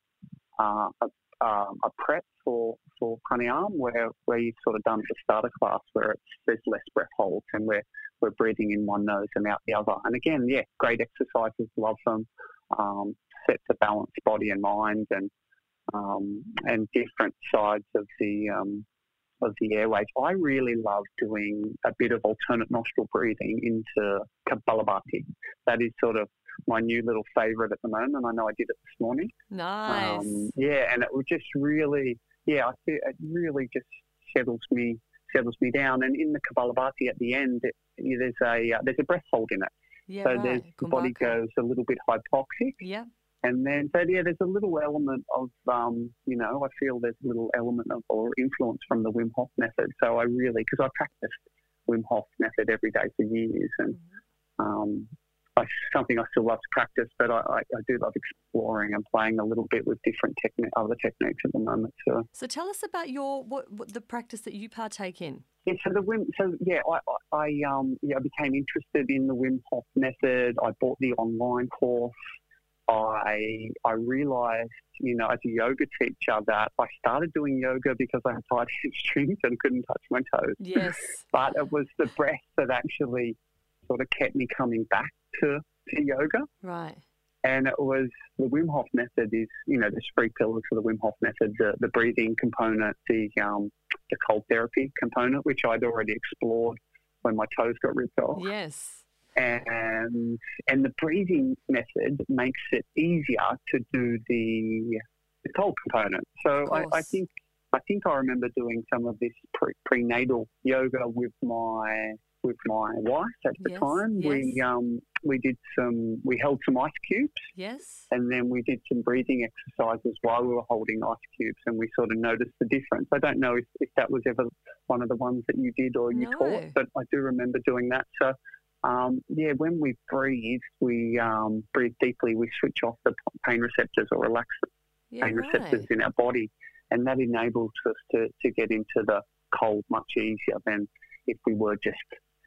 [SPEAKER 2] uh, a, um, a, prep for for pranayama, where where you've sort of done the starter class, where it's there's less breath holds and we're we're breathing in one nose and out the other. And again, yeah, great exercises, love them. Um, set to balance body and mind and um, and different sides of the um, of the airways. I really love doing a bit of alternate nostril breathing into Kapalabhati. That is sort of my new little favourite at the moment. I know I did it this morning.
[SPEAKER 1] Nice. Um,
[SPEAKER 2] yeah, and it just really, yeah, I feel it really just settles me settles me down. And in the Kapalabhati at the end, it, there's a uh, there's a breath hold in it.
[SPEAKER 1] Yeah,
[SPEAKER 2] so
[SPEAKER 1] right.
[SPEAKER 2] there's, the body goes a little bit hypoxic.
[SPEAKER 1] Yeah.
[SPEAKER 2] And then, so yeah, there's a little element of, um, you know, I feel there's a little element of or influence from the Wim Hof method. So I really, because I practiced Wim Hof method every day for years, and mm-hmm. um, I, something I still love to practice, but I, I, I do love exploring and playing a little bit with different techni- other techniques at the moment. So,
[SPEAKER 1] So tell us about your what, what the practice that you partake in.
[SPEAKER 2] yeah, so the Wim, so yeah, I, I, I um, yeah, I became interested in the Wim Hof method. I bought the online course. I I realised, you know, as a yoga teacher, that I started doing yoga because I had tight hamstrings and couldn't touch my toes.
[SPEAKER 1] Yes.
[SPEAKER 2] But it was the breath that actually sort of kept me coming back to, to yoga.
[SPEAKER 1] Right.
[SPEAKER 2] And it was the Wim Hof method is, you know, there's three pillars for the Wim Hof method, the, the breathing component, the, um, the cold therapy component, which I'd already explored when my toes got ripped off.
[SPEAKER 1] Yes.
[SPEAKER 2] And, and the breathing method makes it easier to do the, the cold component. So I, I think I think I remember doing some of this pre- prenatal yoga with my with my wife at the
[SPEAKER 1] Yes,
[SPEAKER 2] time. We um, we did some we held some ice cubes
[SPEAKER 1] Yes.
[SPEAKER 2] and then we did some breathing exercises while we were holding ice cubes and we sort of noticed the difference. I don't know if, if that was ever one of the ones that you did or you
[SPEAKER 1] No.
[SPEAKER 2] taught, but I do remember doing that. So um, yeah, when we breathe, we um, breathe deeply. We switch off the pain receptors or relax
[SPEAKER 1] Yeah.
[SPEAKER 2] pain
[SPEAKER 1] Right.
[SPEAKER 2] receptors in our body, and that enables us to, to get into the cold much easier than if we were just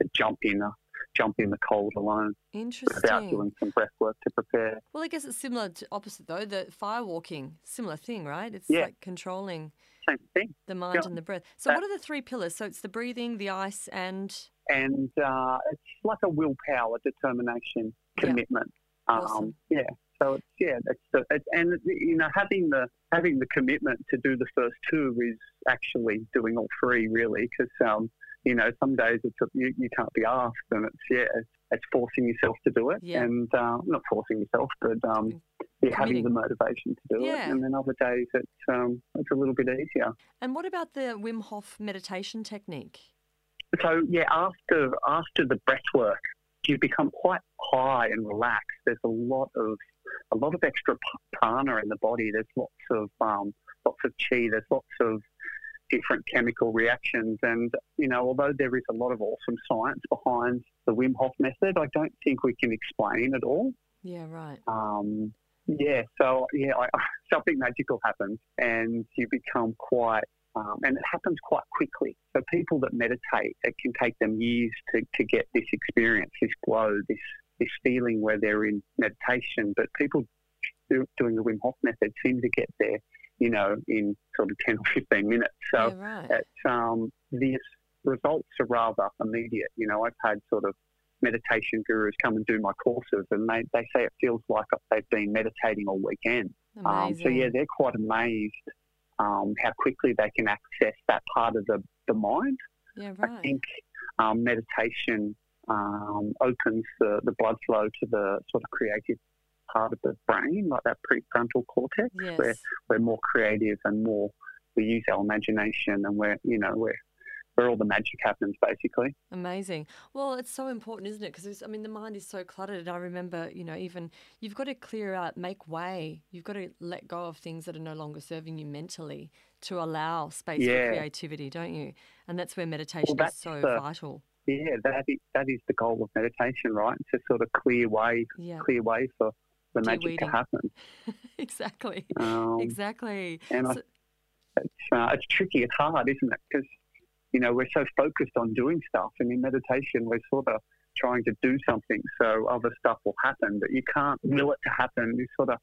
[SPEAKER 2] to jump in a, jump in the cold alone
[SPEAKER 1] Interesting.
[SPEAKER 2] without doing some breath work to prepare.
[SPEAKER 1] Well, I guess it's similar to opposite though. The fire walking, similar thing, right? It's
[SPEAKER 2] Yeah.
[SPEAKER 1] like controlling
[SPEAKER 2] Same thing.
[SPEAKER 1] the mind
[SPEAKER 2] Yeah.
[SPEAKER 1] and the breath. So,
[SPEAKER 2] That-
[SPEAKER 1] what are the three pillars? So, it's the breathing, the ice, and
[SPEAKER 2] And uh, it's like a willpower, determination,
[SPEAKER 1] Yeah.
[SPEAKER 2] commitment. Um,
[SPEAKER 1] Awesome.
[SPEAKER 2] Yeah. So it's yeah, it's, the, it's and you know having the having the commitment to do the first two is actually doing all three really because um, you know some days it's you, you can't be asked and it's yeah it's, it's forcing yourself to do it
[SPEAKER 1] Yeah.
[SPEAKER 2] and uh, not forcing yourself but um, yeah, having the motivation to do
[SPEAKER 1] Yeah.
[SPEAKER 2] it and then other days it's um, it's a little bit easier.
[SPEAKER 1] and what about the Wim Hof meditation technique?
[SPEAKER 2] So yeah, after after the breath work, you become quite high and relaxed. There's a lot of a lot of extra prana in the body. There's lots of um, lots of chi. There's lots of different chemical reactions, and you know, although there is a lot of awesome science behind the Wim Hof method, I don't think we can explain it all.
[SPEAKER 1] Yeah, right.
[SPEAKER 2] Um, yeah, so yeah, I, something magical happens, and you become quite, um, and it happens quite quickly. So people that meditate, it can take them years to, to get this experience, this glow, this this feeling where they're in meditation. But people do, doing the Wim Hof method seem to get there, you know, in sort of ten or fifteen minutes. So
[SPEAKER 1] yeah, right.
[SPEAKER 2] it's um, the results are rather immediate. You know, I've had sort of meditation gurus come and do my courses, and they, they say it feels like they've been meditating all weekend. Um, so yeah, they're quite amazed um, how quickly they can access that part of the, the mind.
[SPEAKER 1] yeah, right.
[SPEAKER 2] I think um, meditation um, opens the, the blood flow to the sort of creative part of the brain, like that prefrontal cortex, where we're more creative and more we use our imagination and we're you know we're where all the magic happens basically.
[SPEAKER 1] Amazing. Well, it's so important, isn't it? Because I mean, the mind is so cluttered. And I remember, you know, even you've got to clear out, make way. You've got to let go of things that are no longer serving you mentally to allow space
[SPEAKER 2] Yeah.
[SPEAKER 1] for creativity, don't you? And that's where meditation is
[SPEAKER 2] that's
[SPEAKER 1] so
[SPEAKER 2] the-
[SPEAKER 1] vital.
[SPEAKER 2] Yeah, that is, that is the goal of meditation, right? To sort of clear way
[SPEAKER 1] Yeah,
[SPEAKER 2] clear way for the magic to happen.
[SPEAKER 1] exactly.
[SPEAKER 2] Um,
[SPEAKER 1] exactly.
[SPEAKER 2] and I it's uh, it's tricky. It's hard, isn't it? Because you know we're so focused on doing stuff, and in meditation we're sort of trying to do something so other stuff will happen, but you can't will it to happen. You sort of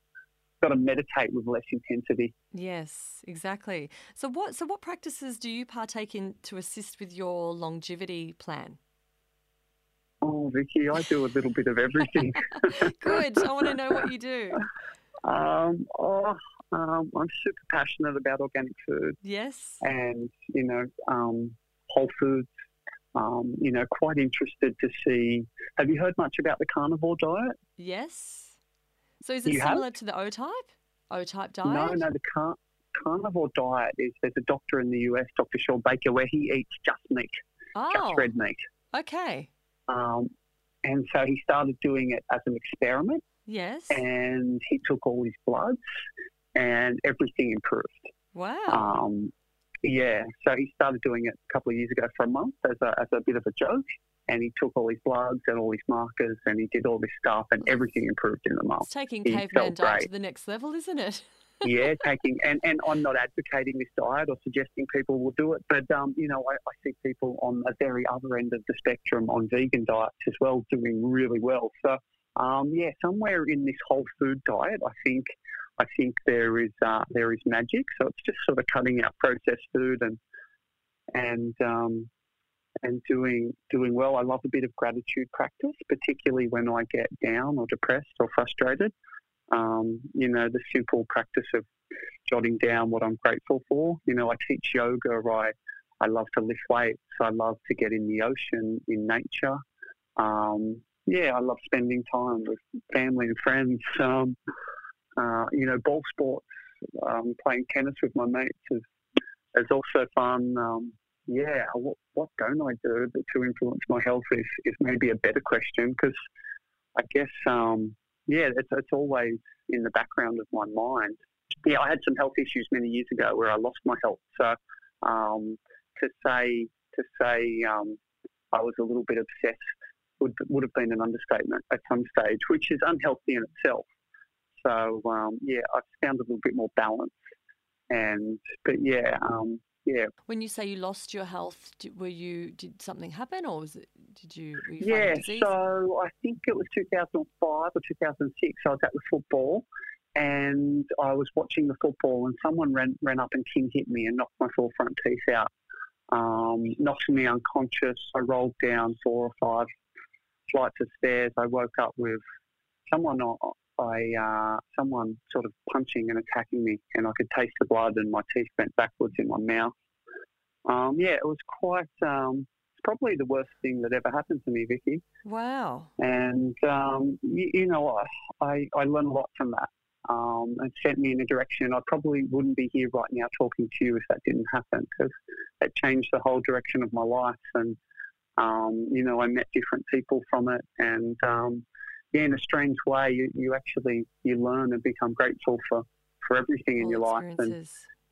[SPEAKER 2] got to meditate with less intensity.
[SPEAKER 1] Yes, exactly. So what so what practices do you partake in to assist with your longevity plan?
[SPEAKER 2] Oh, Vicky, I do a little bit of everything.
[SPEAKER 1] Good. I want to know what you do.
[SPEAKER 2] um, oh, um, I'm super passionate about organic food
[SPEAKER 1] Yes.
[SPEAKER 2] and you know um, whole foods. Um, you know, quite interested to see. Have you heard much about the carnivore diet?
[SPEAKER 1] Yes. So is it
[SPEAKER 2] You have?
[SPEAKER 1] similar to the O type? O type diet?
[SPEAKER 2] No, no. The car- carnivore diet is there's a doctor in the US, Dr. Shawn Baker, where he eats just meat,
[SPEAKER 1] Oh,
[SPEAKER 2] just red meat.
[SPEAKER 1] okay.
[SPEAKER 2] Um, and so he started doing it as an experiment,
[SPEAKER 1] Yes.
[SPEAKER 2] and he took all his bloods, and everything improved.
[SPEAKER 1] wow.
[SPEAKER 2] Um, yeah, so he started doing it a couple of years ago for a month as a, as a bit of a joke, and he took all his bloods and all his markers and he did all this stuff and everything improved in the month.
[SPEAKER 1] It's taking
[SPEAKER 2] He
[SPEAKER 1] caveman diet to the next level, isn't it?
[SPEAKER 2] yeah, taking and, and I'm not advocating this diet or suggesting people will do it, but um, you know, I, I see people on a very other end of the spectrum on vegan diets as well doing really well. So um, yeah, somewhere in this whole food diet, I think I think there is uh, there is magic. So it's just sort of cutting out processed food and and um, and doing doing well. I love a bit of gratitude practice, particularly when I get down or depressed or frustrated. Um, you know, the simple practice of jotting down what I'm grateful for. You know, I teach yoga. I I love to lift weights. I love to get in the ocean, in nature. Um, yeah, I love spending time with family and friends. Um, uh, you know, ball sports, um, playing tennis with my mates is, is also fun. Um, yeah, what, what don't I do to influence my health is, is maybe a better question because I guess, um, yeah, it's, it's always in the background of my mind. Yeah, I had some health issues many years ago where I lost my health. So um, to say to say um, I was a little bit obsessed would would have been an understatement at some stage, which is unhealthy in itself. So um, yeah, I've found a little bit more balance, and but yeah, um, yeah,
[SPEAKER 1] When you say you lost your health, did, were you did something happen, or was it did you were you
[SPEAKER 2] yeah. So I think it was 2005 or 2006. I was at the football, and I was watching the football, and someone ran ran up and king hit me and knocked my full front teeth out, um, knocked me unconscious. I rolled down four or five flights of stairs. I woke up with someone I uh, someone sort of punching and attacking me, and I could taste the blood, and my teeth went backwards in my mouth. Um, yeah, it was quite. Um, it's probably the worst thing that ever happened to me, Vicky.
[SPEAKER 1] Wow.
[SPEAKER 2] And um, you, you know, I, I I learned a lot from that. Um, it sent me in a direction I probably wouldn't be here right now talking to you if that didn't happen because it changed the whole direction of my life. And um, you know, I met different people from it, and um, yeah, in a strange way, you, you actually you learn and become grateful for, for everything in your life, and.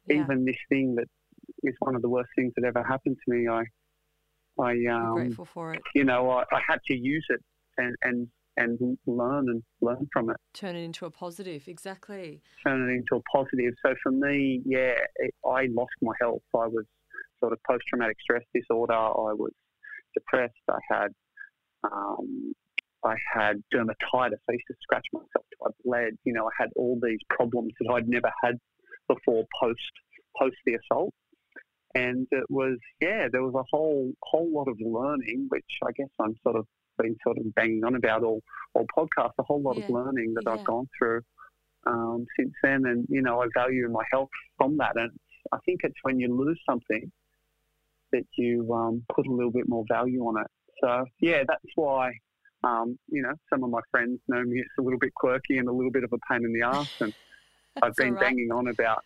[SPEAKER 1] Yeah.
[SPEAKER 2] even this thing that is one of the worst things that ever happened to me. I, I, um,
[SPEAKER 1] grateful for it.
[SPEAKER 2] you know, I, I had to use it and and and learn and learn from it,
[SPEAKER 1] Turn it into a positive. Exactly.
[SPEAKER 2] turn it into a positive. So for me, yeah, it, I lost my health. I was sort of post traumatic stress disorder. I was depressed. I had um, I had dermatitis. I used to scratch myself till I bled. You know, I had all these problems that I'd never had before post post the assault. And it was yeah, there was a whole whole lot of learning, which I guess I'm sort of been sort of banging on about all all podcast. A whole lot of learning that
[SPEAKER 1] yeah.
[SPEAKER 2] I've gone through um, since then, and you know I value my health from that. And I think it's when you lose something that you um, put a little bit more value on it. So yeah, that's why um, you know some of my friends know me. It's a little bit quirky and a little bit of a pain in the ass, and I've been
[SPEAKER 1] right.
[SPEAKER 2] banging on about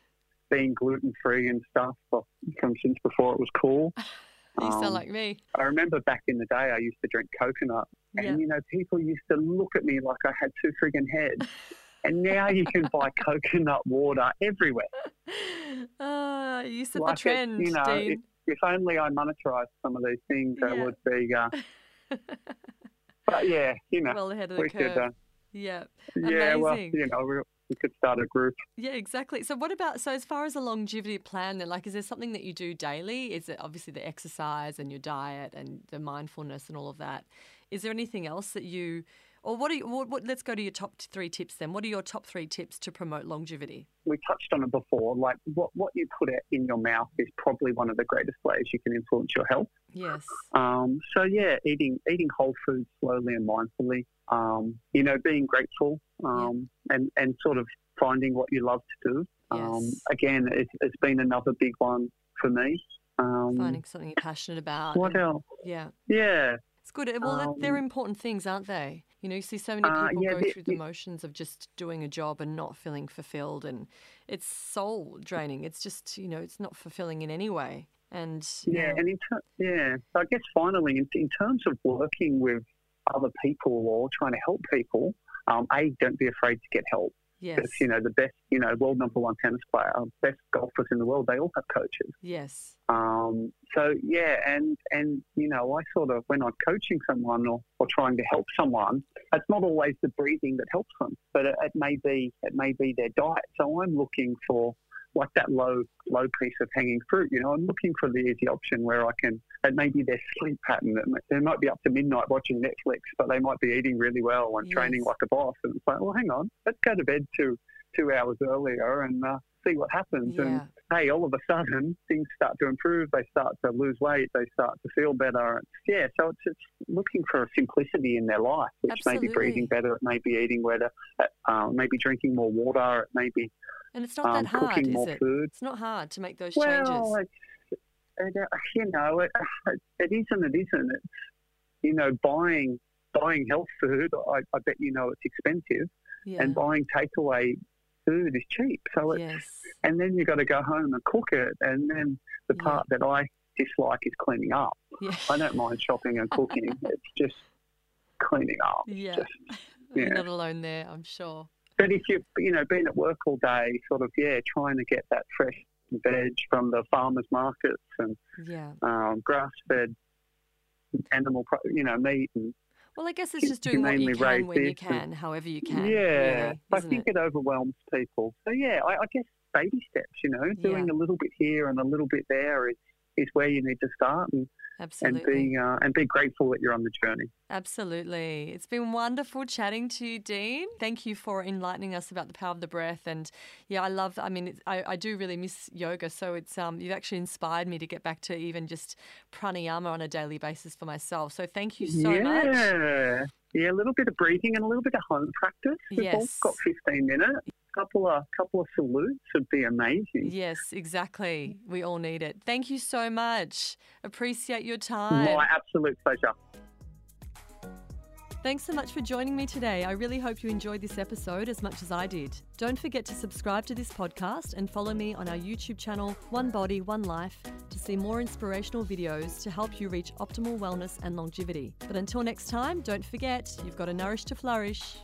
[SPEAKER 2] being gluten free and stuff from since before it was cool.
[SPEAKER 1] You
[SPEAKER 2] Um,
[SPEAKER 1] sound like me.
[SPEAKER 2] I remember back in the day, I used to drink coconut, and
[SPEAKER 1] Yeah.
[SPEAKER 2] you know, people used to look at me like I had two friggin' heads. and now you can buy coconut water everywhere.
[SPEAKER 1] Ah, you set
[SPEAKER 2] Like
[SPEAKER 1] the
[SPEAKER 2] it,
[SPEAKER 1] trend,
[SPEAKER 2] you know,
[SPEAKER 1] Dean.
[SPEAKER 2] If only I monetized some of these things,
[SPEAKER 1] Yeah.
[SPEAKER 2] it would be. Uh, but yeah, you know,
[SPEAKER 1] well ahead of the
[SPEAKER 2] we
[SPEAKER 1] curve.
[SPEAKER 2] could. Uh,
[SPEAKER 1] yeah.
[SPEAKER 2] yeah, well, you know, we, we could start a group.
[SPEAKER 1] Yeah, exactly. So, what about so as far as a longevity plan? Then, like, is there something that you do daily? Is it obviously the exercise and your diet and the mindfulness and all of that? Is there anything else that you, or what are you? What, what, let's go to your top three tips then. What are your top three tips to promote longevity?
[SPEAKER 2] we touched on it before. Like what what you put out in your mouth is probably one of the greatest ways you can influence your health.
[SPEAKER 1] Yes.
[SPEAKER 2] Um, so yeah, eating eating whole foods slowly and mindfully. Um, you know, being grateful um, and and sort of finding what you love to do. Um,
[SPEAKER 1] Yes.
[SPEAKER 2] again, it's, it's been another big one for me. Um,
[SPEAKER 1] Finding something you're passionate about.
[SPEAKER 2] what
[SPEAKER 1] and-
[SPEAKER 2] else?
[SPEAKER 1] Yeah.
[SPEAKER 2] Yeah,
[SPEAKER 1] It's good. Well, they're
[SPEAKER 2] Um,
[SPEAKER 1] important things, aren't they? You know, you see so many
[SPEAKER 2] Uh,
[SPEAKER 1] people
[SPEAKER 2] yeah,
[SPEAKER 1] go
[SPEAKER 2] the-
[SPEAKER 1] through the
[SPEAKER 2] the-
[SPEAKER 1] motions of just doing a job and not feeling fulfilled, and it's soul draining. It's just, you know, it's not fulfilling in any way. And
[SPEAKER 2] yeah,
[SPEAKER 1] know,
[SPEAKER 2] and in ter- yeah. So I guess finally, in, in terms of working with other people or trying to help people, um, a don't be afraid to get help.
[SPEAKER 1] Yes.
[SPEAKER 2] Because, you know, the best, you know, world number one tennis player, best golfers in the world, they all have coaches.
[SPEAKER 1] Yes.
[SPEAKER 2] Um, so yeah, and and you know, I sort of when I'm coaching someone or, or trying to help someone, it's not always the breathing that helps them, but it, it may be it may be their diet. So I'm looking for like that low low piece of hanging fruit. You know, I'm looking for the easy option where I can. It may be their sleep pattern. May, they might be up to midnight watching Netflix, but they might be eating really well and
[SPEAKER 1] Yes.
[SPEAKER 2] training like a boss. And it's like, well, hang on, let's go to bed two two hours earlier and uh, see what happens. And hey, all of a sudden things start to improve. They start to lose weight. They start to feel better. It's, yeah, so it's, it's looking for a simplicity in their life, which may be breathing better, it may be eating better, uh, maybe drinking more water, it may be
[SPEAKER 1] And it's not
[SPEAKER 2] um,
[SPEAKER 1] that hard, is it?
[SPEAKER 2] food.
[SPEAKER 1] It's not hard to make those
[SPEAKER 2] Well,
[SPEAKER 1] changes.
[SPEAKER 2] it, uh, you know, it, it is and it isn't. You know, buying buying health food, I, I bet you know it's expensive,
[SPEAKER 1] Yeah.
[SPEAKER 2] and buying takeaway food is cheap. So it's
[SPEAKER 1] yes.
[SPEAKER 2] and then you've got to go home and cook it. And then the
[SPEAKER 1] Yeah.
[SPEAKER 2] part that I dislike is cleaning up.
[SPEAKER 1] Yeah.
[SPEAKER 2] I don't mind shopping and cooking. it's just cleaning up.
[SPEAKER 1] Yeah.
[SPEAKER 2] just-
[SPEAKER 1] You're not alone there, I'm sure.
[SPEAKER 2] But if you've you know been at work all day, sort of yeah, trying to get that fresh veg from the farmers markets and
[SPEAKER 1] Yeah.
[SPEAKER 2] um, grass fed animal, pro- you know, meat and
[SPEAKER 1] Well, I guess it's just doing what you can when you
[SPEAKER 2] and-
[SPEAKER 1] can, however you can.
[SPEAKER 2] yeah,
[SPEAKER 1] really,
[SPEAKER 2] I think
[SPEAKER 1] it?
[SPEAKER 2] it? overwhelms people. So yeah, I, I guess baby steps. You know, doing a little bit here and a little bit there is is where you need to start and, and be uh, and be grateful that you're on the journey.
[SPEAKER 1] Absolutely. It's been wonderful chatting to you, Dean. Thank you for enlightening us about the power of the breath. And yeah, I love, I mean, it's, I, I do really miss yoga. So it's, um, you've actually inspired me to get back to even just pranayama on a daily basis for myself. So thank you so
[SPEAKER 2] yeah.
[SPEAKER 1] much.
[SPEAKER 2] Yeah, Yeah, a little bit of breathing and a little bit of home practice. We've all
[SPEAKER 1] Yes.
[SPEAKER 2] got 15 minutes. Couple of couple of salutes would be amazing.
[SPEAKER 1] Yes, exactly. We all need it. Thank you so much. Appreciate your time.
[SPEAKER 2] My absolute pleasure.
[SPEAKER 1] Thanks so much for joining me today. I really hope you enjoyed this episode as much as I did. Don't forget to subscribe to this podcast and follow me on our YouTube channel, One Body, One Life, to see more inspirational videos to help you reach optimal wellness and longevity. But until next time, don't forget, you've got to nourish to flourish.